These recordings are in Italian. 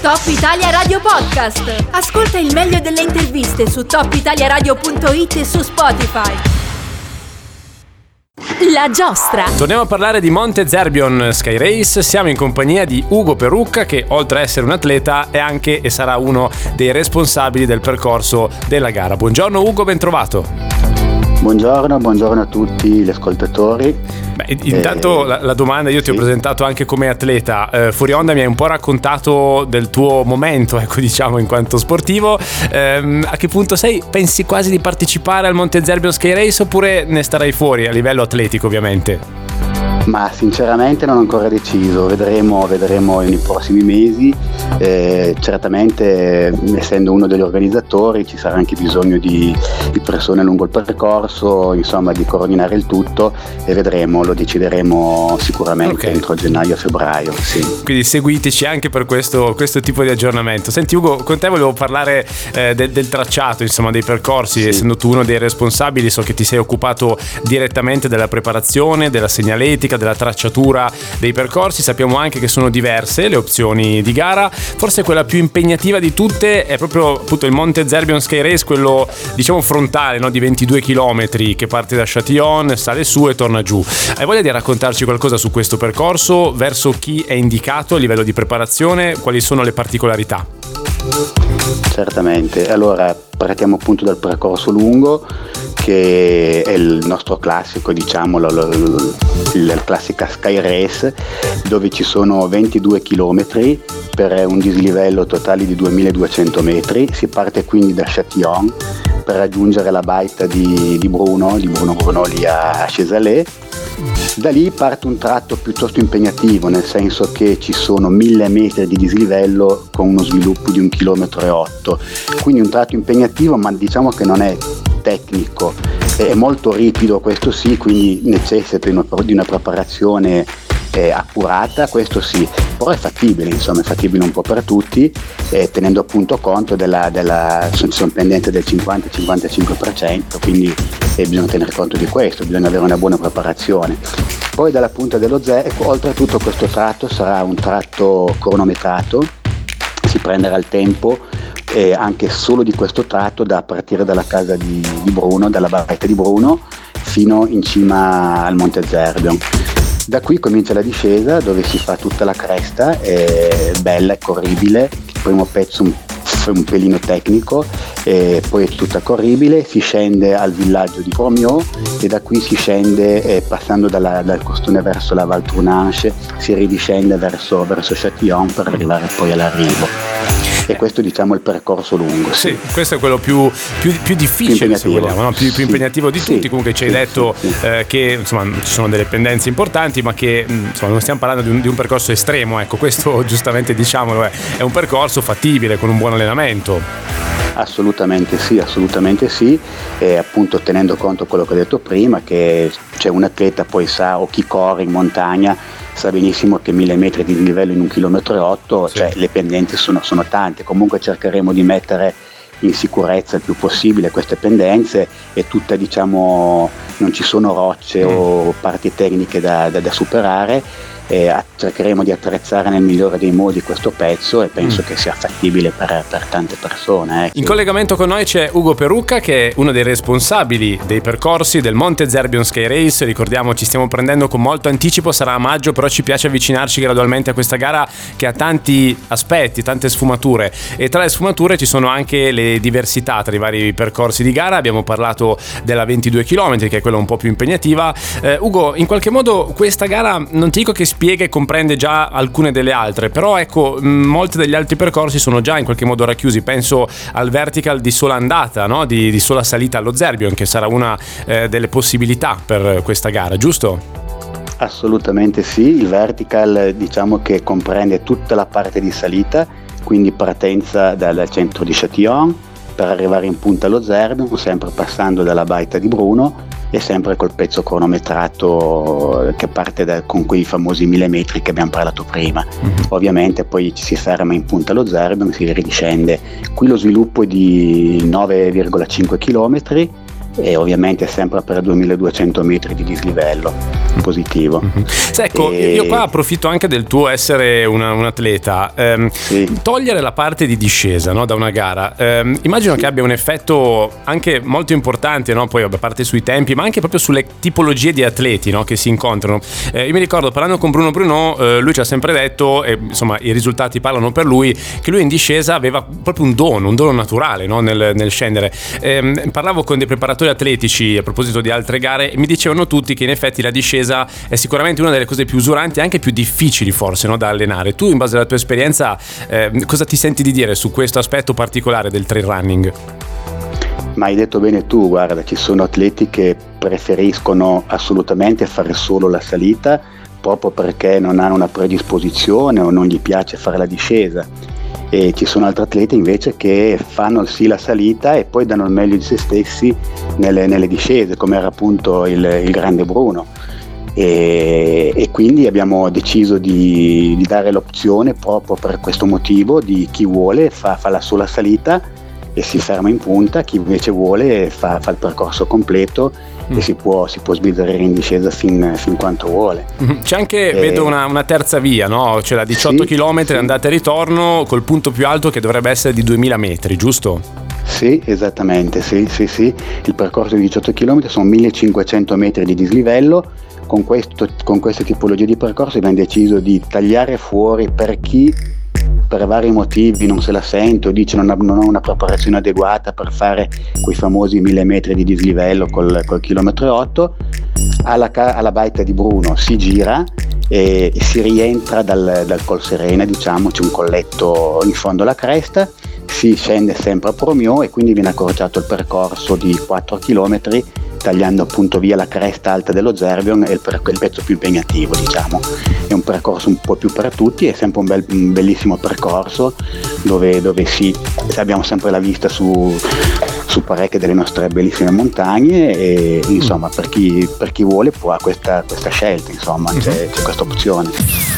Top Italia Radio Podcast. Ascolta il meglio delle interviste su topitaliaradio.it e su Spotify. La giostra. Torniamo a parlare di Monte Zerbion Sky Race. Siamo in compagnia di Ugo Perucca, che oltre a essere un atleta è anche e sarà uno dei responsabili del percorso della gara. Buongiorno Ugo, ben trovato. Buongiorno, buongiorno a tutti gli ascoltatori. Beh, intanto la, la, domanda, io sì. ti ho presentato anche come atleta, eh, fuori onda mi hai un po' raccontato del tuo momento, ecco diciamo in quanto sportivo, eh, a che punto sei? Pensi quasi di partecipare al Monte Zerbio Sky Race oppure ne starai fuori a livello atletico ovviamente? Ma sinceramente non ho ancora deciso, vedremo, vedremo nei prossimi mesi. Eh, certamente essendo uno degli organizzatori ci sarà anche bisogno di, di, persone lungo il percorso, insomma di coordinare il tutto e vedremo, lo decideremo sicuramente okay. entro gennaio febbraio. Sì. Quindi seguiteci anche per questo, questo, tipo di aggiornamento. Senti Ugo, con te volevo parlare eh, del, del, tracciato, insomma dei percorsi, sì. essendo tu uno dei responsabili, so che ti sei occupato direttamente della preparazione, della segnaletica, della tracciatura dei percorsi. Sappiamo anche che sono diverse le opzioni di gara. Forse quella più impegnativa di tutte è proprio appunto il Monte Zerbion Sky Race, quello diciamo frontale no? di 22 km che parte da Châtillon, sale su e torna giù. Hai voglia di raccontarci qualcosa su questo percorso? Verso chi è indicato a livello di preparazione? Quali sono le particolarità? Certamente, allora partiamo appunto dal percorso lungo che è il nostro classico, diciamo, la, la, la classica Sky Race, dove ci sono 22 km per un dislivello totale di 2200 metri. Si parte quindi da Châtillon per raggiungere la baita di, di Bruno, di Bruno Bruno lì a Cesalè. Da lì parte un tratto piuttosto impegnativo, nel senso che ci sono 1000 metri di dislivello con uno sviluppo di 1,8 km. Quindi un tratto impegnativo, ma diciamo che non è tecnico, è molto ripido questo sì, quindi necessita di una preparazione eh, accurata, questo sì, però è fattibile, insomma è fattibile un po' per tutti, eh, tenendo appunto conto della, della pendente del 50-55%, quindi eh, bisogna tenere conto di questo, bisogna avere una buona preparazione. Poi dalla punta dello Z, ecco, oltretutto questo tratto sarà un tratto cronometrato, si prenderà il tempo eh, anche solo di questo tratto da partire dalla casa di, di Bruno, dalla barretta di Bruno, fino in cima al Monte Zerbion. Da qui comincia la discesa dove si fa tutta la cresta, è bella, è corribile, il primo pezzo un, un pelino tecnico, e poi è tutta corribile, si scende al villaggio di Romeo e da qui si scende eh, passando dalla, dal costone verso la Val Trunanche, si ridiscende verso, verso Châtillon per arrivare poi all'arrivo e questo diciamo è il percorso lungo. Sì, sì questo è quello più, più, più difficile, più se vogliamo, no? più, più, impegnativo di tutti. Comunque ci hai detto eh, che insomma, ci sono delle pendenze importanti, ma che mm, insomma, non stiamo parlando di un, di un percorso estremo. Ecco, questo giustamente diciamolo è, è un percorso fattibile con un buon allenamento. Assolutamente sì, assolutamente sì, e appunto tenendo conto quello che ho detto prima, che c'è un atleta poi sa o chi corre in montagna sa benissimo che 1000 metri di livello in un chilometro e 8, sì. cioè le pendenze sono, sono tante, comunque cercheremo di mettere in sicurezza il più possibile queste pendenze e tutte diciamo non ci sono rocce mm. o parti tecniche da, da, da superare eh, cercheremo di attrezzare nel migliore dei modi questo pezzo e penso mm. che sia fattibile per, per tante persone. Eh. In collegamento con noi c'è Ugo Perucca che è uno dei responsabili dei percorsi del Monte Zerbion Sky Race, ricordiamo ci stiamo prendendo con molto anticipo, sarà a maggio, però ci piace avvicinarci gradualmente a questa gara che ha tanti aspetti, tante sfumature e tra le sfumature ci sono anche le diversità tra i vari percorsi di gara, abbiamo parlato della 22 km che è quella un po' più impegnativa. Eh, Ugo, in qualche modo questa gara non ti dico che spiega e comprende già alcune delle altre, però ecco, molti degli altri percorsi sono già in qualche modo racchiusi, penso al vertical di sola andata, no? di, di, sola salita allo Zerbion, che sarà una eh, delle possibilità per questa gara, giusto? Assolutamente sì, il vertical diciamo che comprende tutta la parte di salita, quindi partenza dal centro di Châtillon per arrivare in punta allo Zerbion, sempre passando dalla baita di Bruno e sempre col pezzo cronometrato che parte da, con quei famosi mille metri che abbiamo parlato prima. Mm-hmm. Ovviamente poi ci si ferma in punta allo Zerbion, si ridiscende. Qui lo sviluppo è di 9,5 km e ovviamente sempre per 2200 metri di dislivello positivo. Mm-hmm. ecco, e... io qua approfitto anche del tuo essere una, un atleta. Eh, sì. Togliere la parte di discesa no, da una gara, eh, immagino sì. che abbia un effetto anche molto importante, no? poi a parte sui tempi, ma anche proprio sulle tipologie di atleti no, che si incontrano. Eh, io mi ricordo parlando con Bruno Bruno, eh, lui ci ha sempre detto, e insomma i risultati parlano per lui, che lui in discesa aveva proprio un dono, un dono naturale nel, nel, scendere. Ehm, parlavo con dei preparatori atletici a proposito di altre gare mi dicevano tutti che in effetti la discesa è sicuramente una delle cose più usuranti e anche più difficili forse no, da allenare. Tu in base alla tua esperienza eh, cosa ti senti di dire su questo aspetto particolare del trail running? Ma hai detto bene tu, guarda, ci sono atleti che preferiscono assolutamente fare solo la salita proprio perché non hanno una predisposizione o non gli piace fare la discesa e ci sono altri atleti invece che fanno sì la salita e poi danno il meglio di se stessi nelle, nelle discese come era appunto il, il grande Bruno. E, e, quindi abbiamo deciso di, di, dare l'opzione proprio per questo motivo di chi vuole fa, fa la sola salita e si ferma in punta, chi invece vuole fa, fa il percorso completo mm. e si può, si può sbizzarrire in discesa fin, fin quanto vuole. Mm-hmm. C'è anche, e... vedo una, una, terza via, no? C'è la 18 sì, km sì. andata e ritorno col punto più alto che dovrebbe essere di 2000 metri, giusto? Sì, esattamente, sì, sì, sì. Il percorso di 18 km sono 1500 metri di dislivello. Con, questo, con queste tipologie di percorsi abbiamo deciso di tagliare fuori per chi per vari motivi non se la sente o dice non, ha, non ho una preparazione adeguata per fare quei famosi mille metri di dislivello col, col chilometro 8, alla, alla baita di Bruno si gira e, e si rientra dal, dal Col Serena, diciamo, c'è un colletto in fondo alla cresta, si scende sempre a Promio e quindi viene accorciato il percorso di 4 km tagliando appunto via la cresta alta dello Zerbion è il, il, pezzo più impegnativo diciamo. È un percorso un po' più per tutti è sempre un, bel, un bellissimo percorso dove, dove sì, abbiamo sempre la vista su, su parecchie delle nostre bellissime montagne e insomma per chi, per chi vuole può questa, questa scelta insomma c'è, c'è questa opzione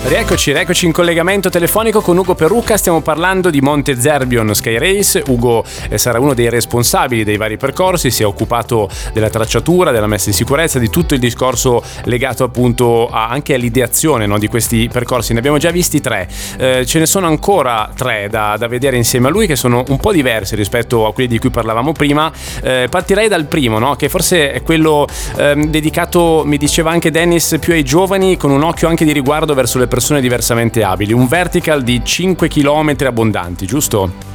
Rieccoci, rieccoci in collegamento telefonico con Ugo Perucca, stiamo parlando di Monte Zerbion Sky Race, Ugo eh, sarà uno dei responsabili dei vari percorsi, si è occupato della tracciatura, della messa in sicurezza, di tutto il discorso legato appunto a, anche all'ideazione no, di questi percorsi, ne abbiamo già visti tre, eh, ce ne sono ancora tre da, da, vedere insieme a lui che sono un po' diversi rispetto a quelli di cui parlavamo prima, eh, partirei dal primo no, che forse è quello ehm, dedicato, mi diceva anche Dennis, più ai giovani con un occhio anche di riguardo verso le persone persone diversamente abili, un vertical di 5 km abbondanti, giusto?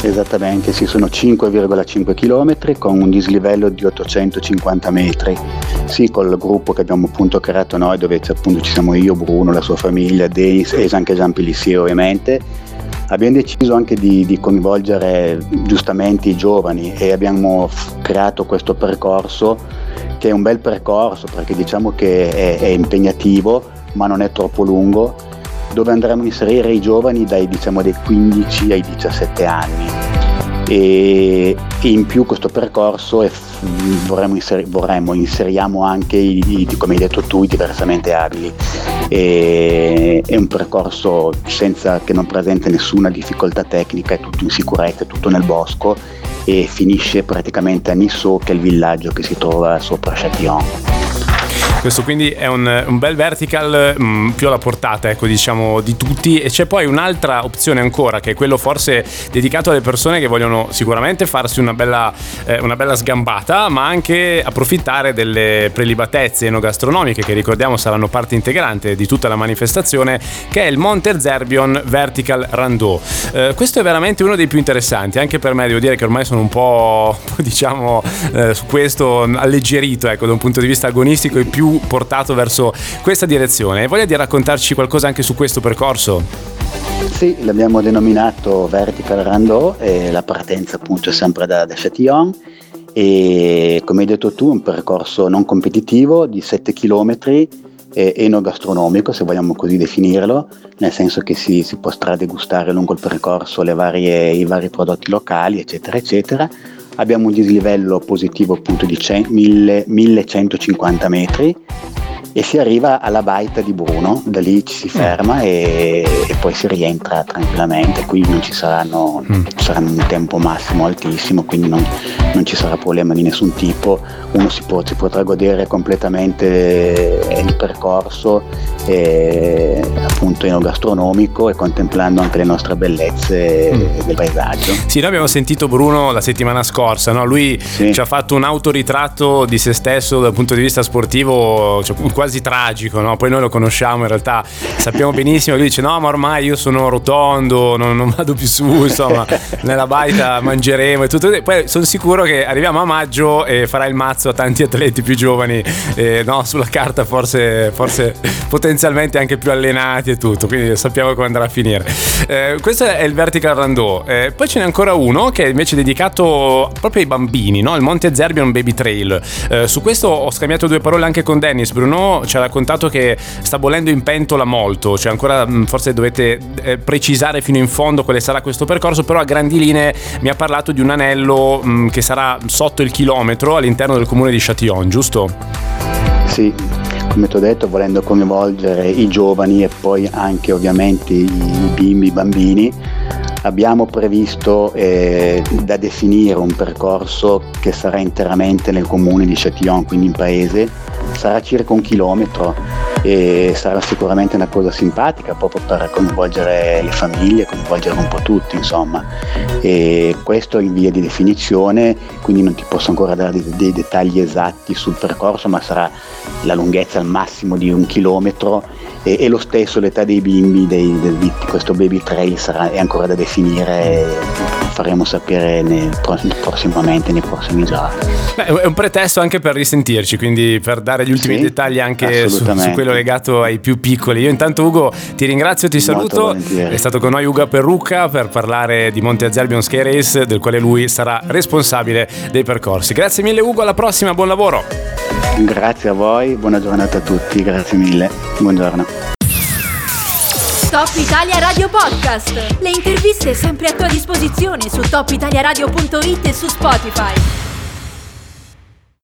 Esattamente, sì, sono 5,5 km con un dislivello di 850 metri. Sì, col gruppo che abbiamo appunto creato noi, dove appunto ci siamo io, Bruno, la sua famiglia, Denis e anche Pellissier ovviamente. Abbiamo deciso anche di, di, coinvolgere giustamente i giovani e abbiamo creato questo percorso che è un bel percorso perché diciamo che è, è impegnativo ma non è troppo lungo, dove andremo a inserire i giovani dai, diciamo, dai 15 ai 17 anni. E, in più questo percorso è, vorremmo, inser, vorremmo, inseriamo anche i, i, come hai detto tu i diversamente abili e, è un percorso senza che non presenta nessuna difficoltà tecnica è tutto in sicurezza è tutto nel bosco e finisce praticamente a Nisso che è il villaggio che si trova sopra Châtillon questo quindi è un, un bel vertical mh, mm, più alla portata, ecco, diciamo, di tutti. E c'è poi un'altra opzione ancora, che è quello forse dedicato alle persone che vogliono sicuramente farsi una bella, eh, una bella sgambata, ma anche approfittare delle prelibatezze enogastronomiche che ricordiamo saranno parte integrante di tutta la manifestazione, che è il Monte Zerbion Vertical Rando. Eh, questo è veramente uno dei più interessanti, anche per me devo dire che ormai sono un po', diciamo, eh, su questo alleggerito, ecco, da un punto di vista agonistico e più portato verso questa direzione. Voglia di raccontarci qualcosa anche su questo percorso? Sì, l'abbiamo denominato Vertical Rando e la partenza appunto è sempre da, da Châtillon e come hai detto tu un percorso non competitivo di 7 km enogastronomico se vogliamo così definirlo, nel senso che si, si potrà degustare lungo il percorso varie, i vari prodotti locali eccetera eccetera Abbiamo un dislivello positivo appunto di 1000, 1150 metri e si arriva alla baita di Bruno, da lì ci si ferma e, e poi si rientra tranquillamente, qui non ci saranno, mm. saranno un tempo massimo altissimo, quindi non, non, ci sarà problema di nessun tipo, uno si, può, si potrà godere completamente il percorso eh, appunto enogastronomico e contemplando anche le nostre bellezze mm. del paesaggio. Sì, noi abbiamo sentito Bruno la settimana scorsa, no? lui sì. ci ha fatto un autoritratto di se stesso dal punto di vista sportivo cioè, quasi tragico, no? poi noi lo conosciamo in realtà, sappiamo benissimo, lui dice no ma ormai io sono rotondo, non, non vado più su, insomma nella baita mangeremo e tutto, poi sono sicuro che arriviamo a maggio e farà il mazzo a tanti atleti più giovani, eh, no? sulla carta forse, forse potenzialmente anche più allenati e tutto, quindi sappiamo come andrà a finire. Eh, questo è il Vertical Randò, eh, poi ce n'è ancora uno che è invece dedicato proprio ai bambini, no? il Monte Zerbion Baby Trail. Eh, su questo ho scambiato due parole anche con Dennis, Bruno ci ha raccontato che sta bollendo in pentola molto, cioè ancora mm, forse dovete eh, precisare fino in fondo quale sarà questo percorso, però a grandi linee mi ha parlato di un anello mh, mm, che sarà sotto il chilometro all'interno del comune di Châtillon, giusto? Sì, come ti ho detto, volendo coinvolgere i giovani e poi anche ovviamente i bimbi, i bambini, abbiamo previsto eh, da definire un percorso che sarà interamente nel comune di Châtillon, quindi in paese, sarà circa un chilometro e sarà sicuramente una cosa simpatica proprio per coinvolgere le famiglie, coinvolgere un po' tutti insomma. E questo è in via di definizione, quindi non ti posso ancora dare dei, dei dettagli esatti sul percorso, ma sarà la lunghezza al massimo di un chilometro e, e lo stesso l'età dei bimbi dei, del, di questo baby trail sarà, è ancora da definire faremo sapere nei, prossimamente nei prossimi giorni Beh, è un pretesto anche per risentirci quindi per dare gli ultimi sì, dettagli anche su, su, quello legato ai più piccoli. Io intanto Ugo ti ringrazio ti saluto. è stato con noi Ugo Perrucca per parlare di Monte Azerbion Sky Race del quale lui sarà responsabile dei percorsi. Grazie mille Ugo alla prossima buon lavoro. Grazie a voi buona giornata a tutti grazie mille buongiorno. Top Italia Radio Podcast. Le interviste sempre a tua disposizione su topitaliaradio.it e su Spotify.